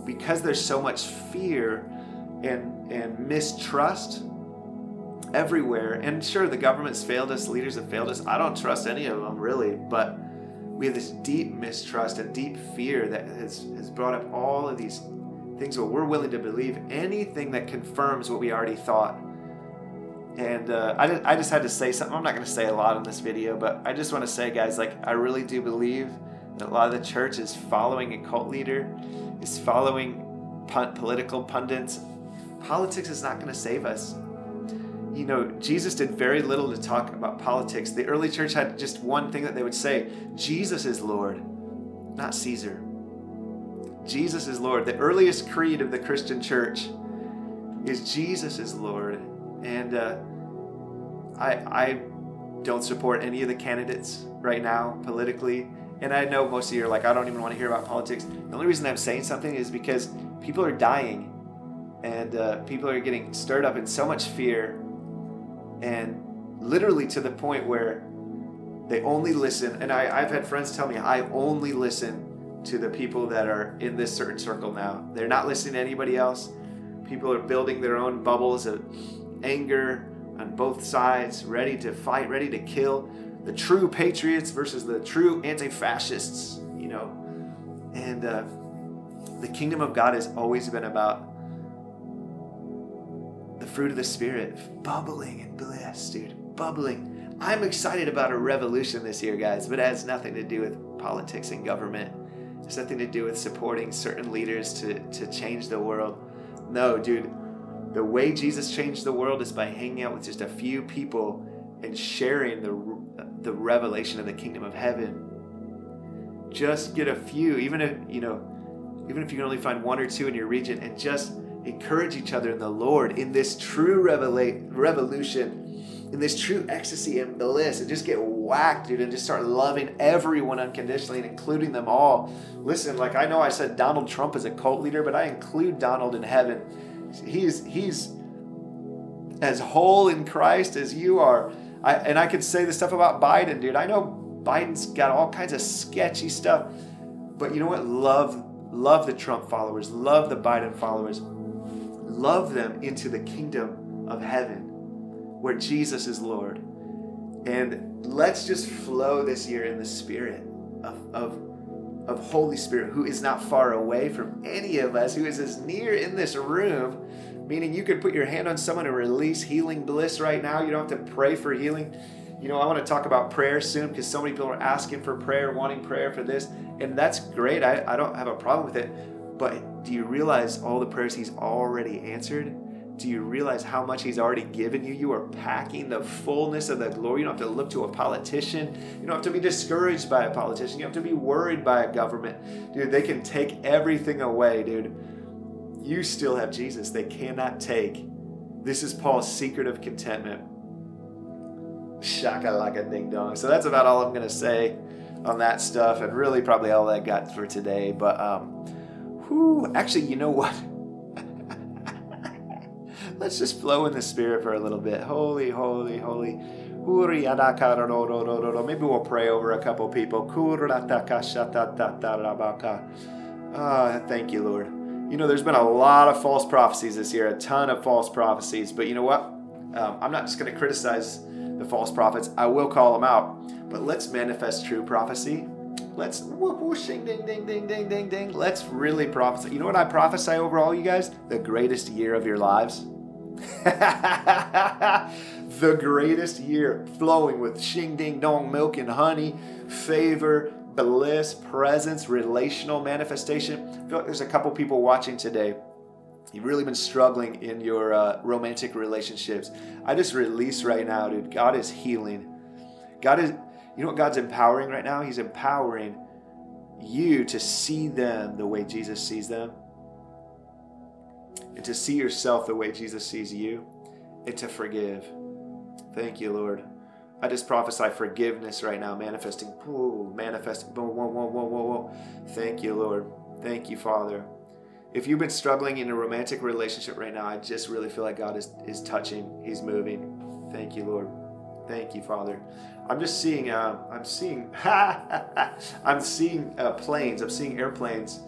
because there's so much fear and and mistrust everywhere and sure the government's failed us leaders have failed us i don't trust any of them really but we have this deep mistrust and deep fear that has, has brought up all of these things where we're willing to believe anything that confirms what we already thought and uh, I, just, I just had to say something i'm not going to say a lot in this video but i just want to say guys like i really do believe that a lot of the church is following a cult leader is following political pundits. Politics is not going to save us. You know, Jesus did very little to talk about politics. The early church had just one thing that they would say Jesus is Lord, not Caesar. Jesus is Lord. The earliest creed of the Christian church is Jesus is Lord. And uh, I, I don't support any of the candidates right now politically. And I know most of you are like, I don't even want to hear about politics. The only reason I'm saying something is because people are dying and uh, people are getting stirred up in so much fear and literally to the point where they only listen. And I, I've had friends tell me, I only listen to the people that are in this certain circle now. They're not listening to anybody else. People are building their own bubbles of anger on both sides, ready to fight, ready to kill the true patriots versus the true anti-fascists, you know. And uh, the kingdom of God has always been about the fruit of the spirit, bubbling and bliss, dude, bubbling. I'm excited about a revolution this year, guys, but it has nothing to do with politics and government. Nothing to do with supporting certain leaders to, to change the world. No, dude, the way Jesus changed the world is by hanging out with just a few people and sharing the the revelation of the kingdom of heaven. Just get a few, even if, you know, even if you can only find one or two in your region, and just encourage each other in the Lord in this true revela- revolution, in this true ecstasy and bliss, and just get whacked, dude, and just start loving everyone unconditionally and including them all. Listen, like I know I said Donald Trump is a cult leader, but I include Donald in heaven. He's he's as whole in Christ as you are. I, and I could say the stuff about Biden, dude. I know Biden's got all kinds of sketchy stuff, but you know what? Love love the Trump followers, love the Biden followers, love them into the kingdom of heaven where Jesus is Lord. And let's just flow this year in the spirit of, of, of Holy Spirit, who is not far away from any of us, who is as near in this room, meaning you could put your hand on someone and release healing bliss right now. You don't have to pray for healing. You know, I want to talk about prayer soon because so many people are asking for prayer, wanting prayer for this, and that's great. I, I don't have a problem with it. But do you realize all the prayers He's already answered? Do you realize how much He's already given you? You are packing the fullness of the glory. You don't have to look to a politician. You don't have to be discouraged by a politician. You don't have to be worried by a government. Dude, they can take everything away, dude. You still have Jesus. They cannot take. This is Paul's secret of contentment. Shaka like a ding dong. So that's about all I'm going to say on that stuff, and really probably all I got for today. But, um, whew, actually, you know what? Let's just flow in the spirit for a little bit. Holy, holy, holy. Maybe we'll pray over a couple people. Ah, thank you, Lord. You know, there's been a lot of false prophecies this year, a ton of false prophecies. But you know what? Um, I'm not just going to criticize the false prophets. I will call them out. But let's manifest true prophecy. Let's ding ding ding ding ding ding ding. Let's really prophesy. You know what I prophesy over all you guys? The greatest year of your lives. the greatest year, flowing with shing ding dong, milk and honey, favor, bliss, presence, relational manifestation. I feel like there's a couple people watching today. You've really been struggling in your uh, romantic relationships. I just release right now, dude. God is healing. God is, you know what God's empowering right now? He's empowering you to see them the way Jesus sees them and to see yourself the way Jesus sees you and to forgive. Thank you, Lord. I just prophesy forgiveness right now, manifesting, ooh, manifesting, whoa, whoa, whoa, whoa, whoa, whoa. Thank you, Lord. Thank you, Father. If you've been struggling in a romantic relationship right now, I just really feel like God is, is touching. He's moving. Thank you, Lord. Thank you, Father. I'm just seeing, uh, I'm seeing, I'm seeing uh, planes. I'm seeing airplanes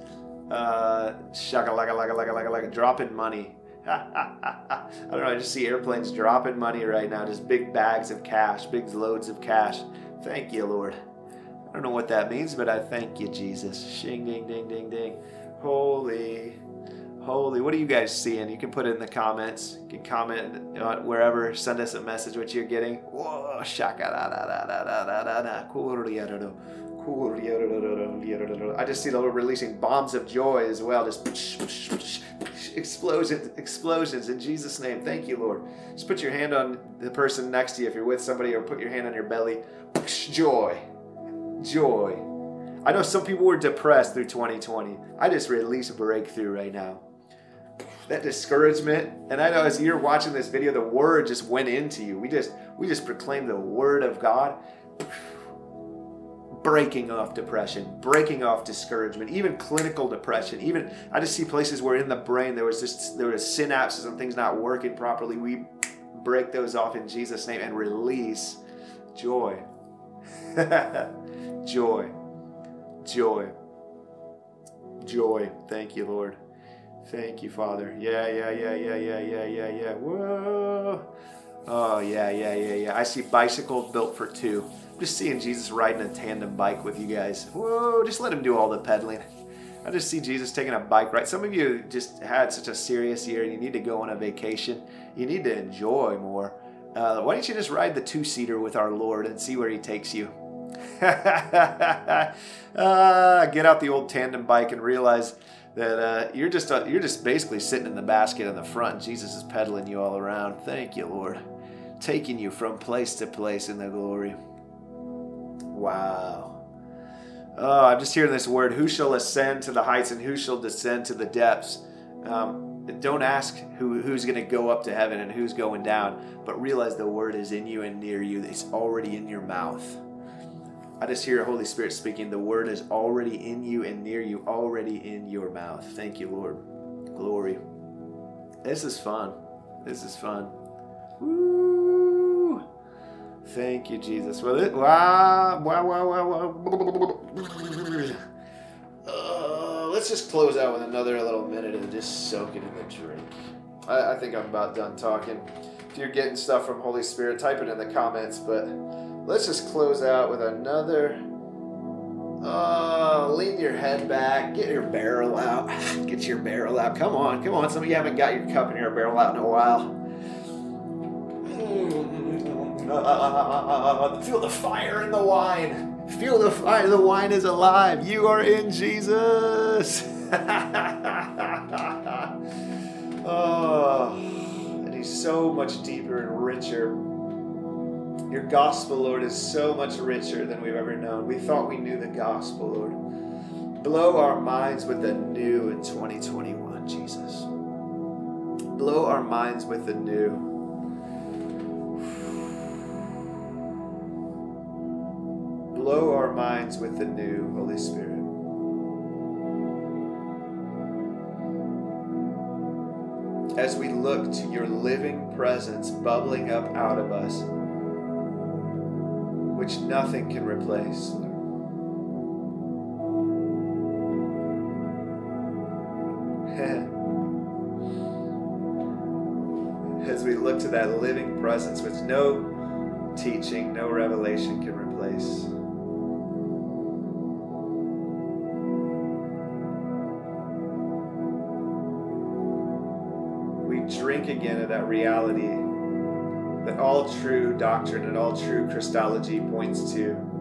uh, shaka laka laka laka laka laka dropping money. I don't know. I just see airplanes dropping money right now, just big bags of cash, big loads of cash. Thank you, Lord. I don't know what that means, but I thank you, Jesus. Shing, ding, ding, ding, ding. Holy, holy. What are you guys seeing? You can put it in the comments. You can comment wherever. Send us a message what you're getting. Whoa, shaka da da da da da da da da. I just see the Lord releasing bombs of joy as well. Just explosions, explosions in Jesus' name. Thank you, Lord. Just put your hand on the person next to you if you're with somebody, or put your hand on your belly. Joy, joy. I know some people were depressed through 2020. I just release a breakthrough right now. That discouragement, and I know as you're watching this video, the word just went into you. We just we just proclaimed the word of God breaking off depression, breaking off discouragement, even clinical depression. Even I just see places where in the brain there was just there was synapses and things not working properly. We break those off in Jesus' name and release joy. joy. Joy. Joy. Thank you, Lord. Thank you, Father. Yeah, yeah, yeah, yeah, yeah, yeah, yeah, yeah. Whoa. Oh, yeah, yeah, yeah, yeah. I see bicycles built for two just seeing Jesus riding a tandem bike with you guys. Whoa, just let him do all the pedaling. I just see Jesus taking a bike ride. Some of you just had such a serious year and you need to go on a vacation. You need to enjoy more. Uh, why don't you just ride the two seater with our Lord and see where He takes you? uh, get out the old tandem bike and realize that uh, you're just uh, you're just basically sitting in the basket in the front. Jesus is pedaling you all around. Thank you, Lord, taking you from place to place in the glory. Wow. Oh, I'm just hearing this word who shall ascend to the heights and who shall descend to the depths? Um, don't ask who, who's going to go up to heaven and who's going down, but realize the word is in you and near you. It's already in your mouth. I just hear Holy Spirit speaking. The word is already in you and near you, already in your mouth. Thank you, Lord. Glory. This is fun. This is fun. Woo. Thank you, Jesus. Well, it, wow, wow, wow, wow, wow. Uh, let's just close out with another little minute of just soaking in the drink. I, I think I'm about done talking. If you're getting stuff from Holy Spirit, type it in the comments. But let's just close out with another. Uh, lean your head back, get your barrel out, get your barrel out. Come on, come on. Some of you haven't got your cup and your barrel out in a while. Uh, uh, uh, feel the fire in the wine. Feel the fire. The wine is alive. You are in Jesus. oh, and He's so much deeper and richer. Your gospel, Lord, is so much richer than we've ever known. We thought we knew the gospel, Lord. Blow our minds with the new in 2021, Jesus. Blow our minds with the new. With the new, Holy Spirit. As we look to your living presence bubbling up out of us, which nothing can replace. As we look to that living presence, which no teaching, no revelation can replace. Again of that reality that all true doctrine and all true Christology points to.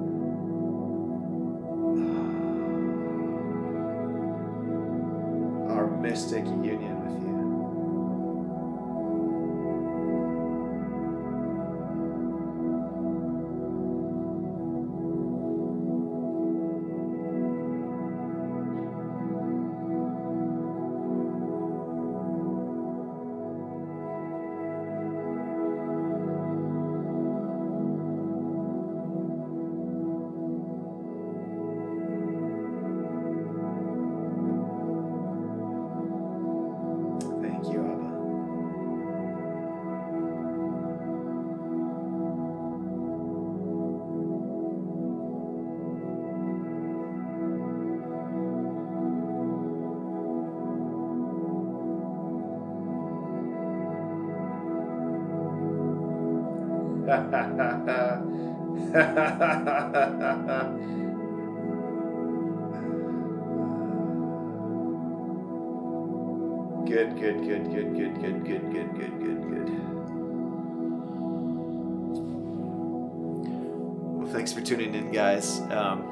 Good, good, good, good, good, good, good, good, good, good, good. Well, thanks for tuning in, guys. Um,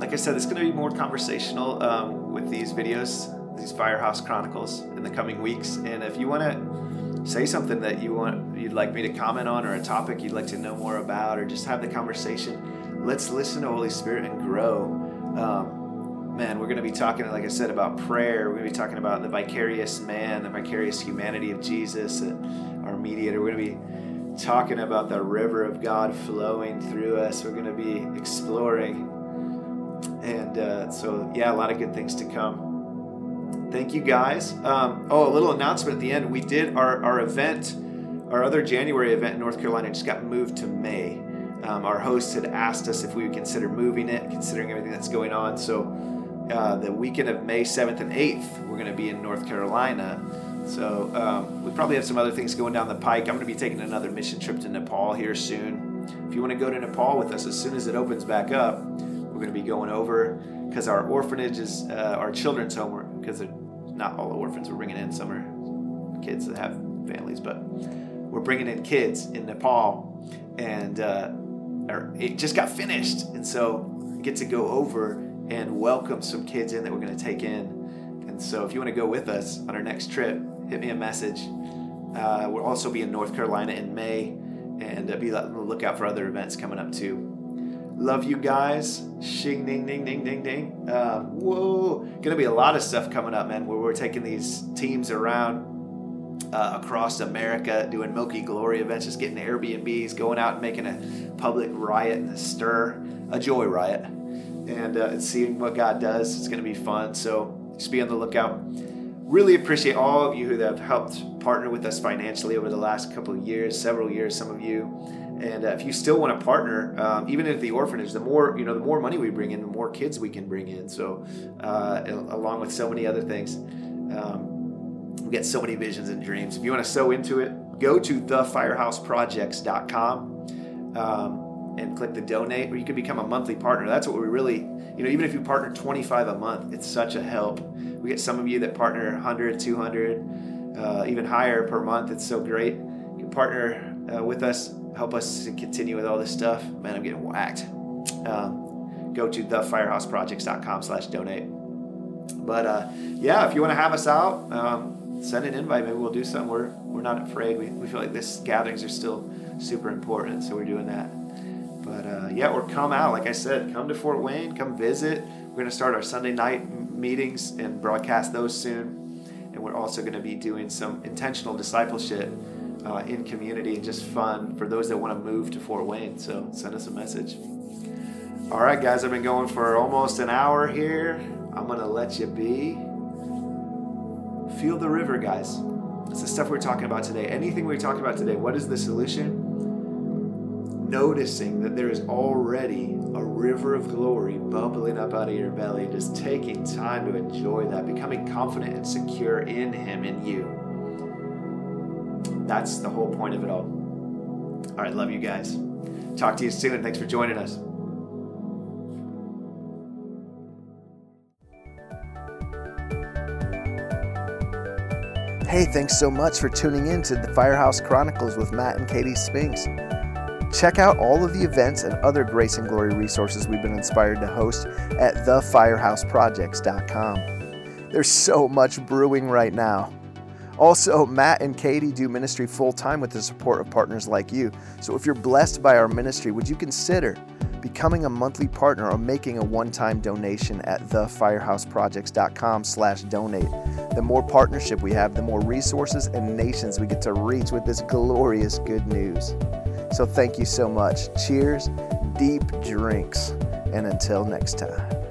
like I said, it's going to be more conversational um, with these videos, these Firehouse Chronicles, in the coming weeks. And if you want to say something that you want, you'd like me to comment on, or a topic you'd like to know more about, or just have the conversation, let's listen to Holy Spirit and grow. Um, man, we're going to be talking, like I said, about prayer. We're going to be talking about the vicarious man, the vicarious humanity of Jesus, our mediator. We're going to be talking about the river of God flowing through us. We're going to be exploring. And uh, so, yeah, a lot of good things to come. Thank you guys. Um, oh, a little announcement at the end. We did our, our event, our other January event in North Carolina just got moved to May. Um, our host had asked us if we would consider moving it, considering everything that's going on. So, uh, the weekend of May 7th and 8th, we're going to be in North Carolina. So um, we probably have some other things going down the pike. I'm going to be taking another mission trip to Nepal here soon. If you want to go to Nepal with us as soon as it opens back up, we're going to be going over because our orphanage is uh, our children's home. Because not all the orphans we're bringing in. Are kids that have families, but we're bringing in kids in Nepal, and uh, it just got finished, and so we get to go over and welcome some kids in that we're going to take in. And so, if you want to go with us on our next trip, hit me a message. Uh, we'll also be in North Carolina in May, and uh, be on the lookout for other events coming up too. Love you guys. Shing, ding, ding, ding, ding, ding. Um, whoa. Gonna be a lot of stuff coming up, man, where we're taking these teams around uh, across America doing Milky Glory events, just getting Airbnbs, going out and making a public riot and a stir, a joy riot and uh, and seeing what God does. It's going to be fun. So just be on the lookout. Really appreciate all of you who have helped partner with us financially over the last couple of years, several years, some of you. And uh, if you still want to partner, um, even at the orphanage, the more you know, the more money we bring in, the more kids we can bring in. So, uh, along with so many other things, um, we get so many visions and dreams. If you want to sow into it, go to thefirehouseprojects.com um, and click the donate, or you can become a monthly partner. That's what we really, you know, even if you partner 25 a month, it's such a help. We get some of you that partner 100, 200, uh, even higher per month. It's so great. You partner uh, with us, help us to continue with all this stuff. Man, I'm getting whacked. Um, go to thefirehouseprojects.com slash donate. But uh, yeah, if you want to have us out, um, send an invite. Maybe we'll do something. We're, we're not afraid. We, we feel like this gatherings are still super important, so we're doing that. But uh, yeah, or come out. Like I said, come to Fort Wayne, come visit. We're going to start our Sunday night meetings and broadcast those soon. And we're also going to be doing some intentional discipleship uh, in community and just fun for those that want to move to Fort Wayne. So send us a message. All right, guys, I've been going for almost an hour here. I'm going to let you be. Feel the river, guys. It's the stuff we're talking about today. Anything we're talking about today, what is the solution? Noticing that there is already a river of glory bubbling up out of your belly, just taking time to enjoy that, becoming confident and secure in Him, in you. That's the whole point of it all. All right, love you guys. Talk to you soon. Thanks for joining us. Hey, thanks so much for tuning in to the Firehouse Chronicles with Matt and Katie Spinks. Check out all of the events and other Grace and Glory resources we've been inspired to host at thefirehouseprojects.com. There's so much brewing right now. Also, Matt and Katie do ministry full time with the support of partners like you. So if you're blessed by our ministry, would you consider becoming a monthly partner or making a one-time donation at thefirehouseprojects.com slash donate. The more partnership we have, the more resources and nations we get to reach with this glorious good news. So thank you so much. Cheers, deep drinks, and until next time.